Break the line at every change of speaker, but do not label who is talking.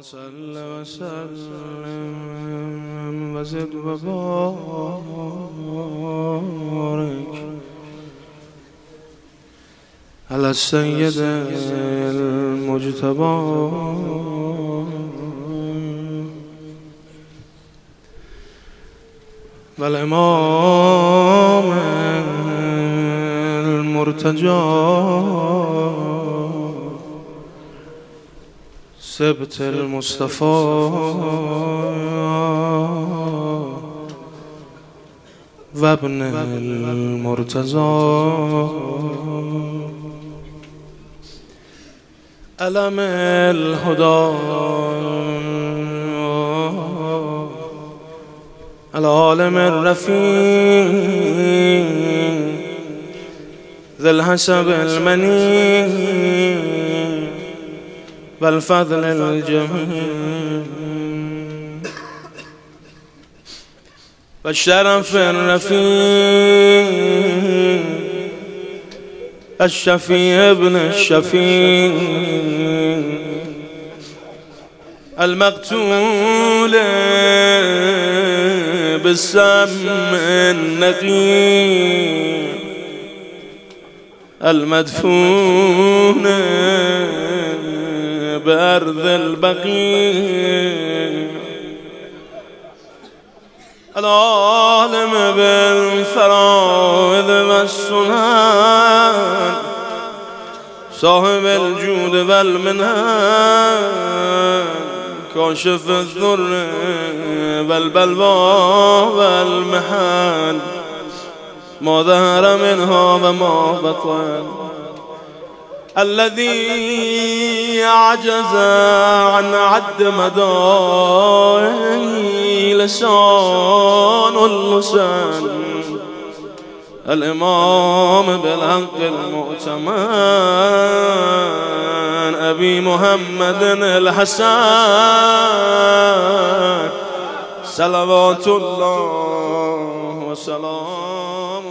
صل وسلم وزد وبارك على السيد المجتبى والإمام المرتجى سبت المصطفى. وابن المرتضى. علم الهدى. العالم الرفيع. ذي الحسب المنيع. والفضل الجميل والشرف الرفيع الشفيع ابن الشفيع. المقتول بالسم النقي المدفون بأرض البقيع. العالم بالفرائض والسنن صاحب الجود والمنان كاشف الذر والبلوى والمحن ما ظهر منها وما بطن. الذي عجز عن عد مدائي لسان اللسان. الإمام بالحق المؤتمن أبي محمد الحسن. صلوات الله وسلام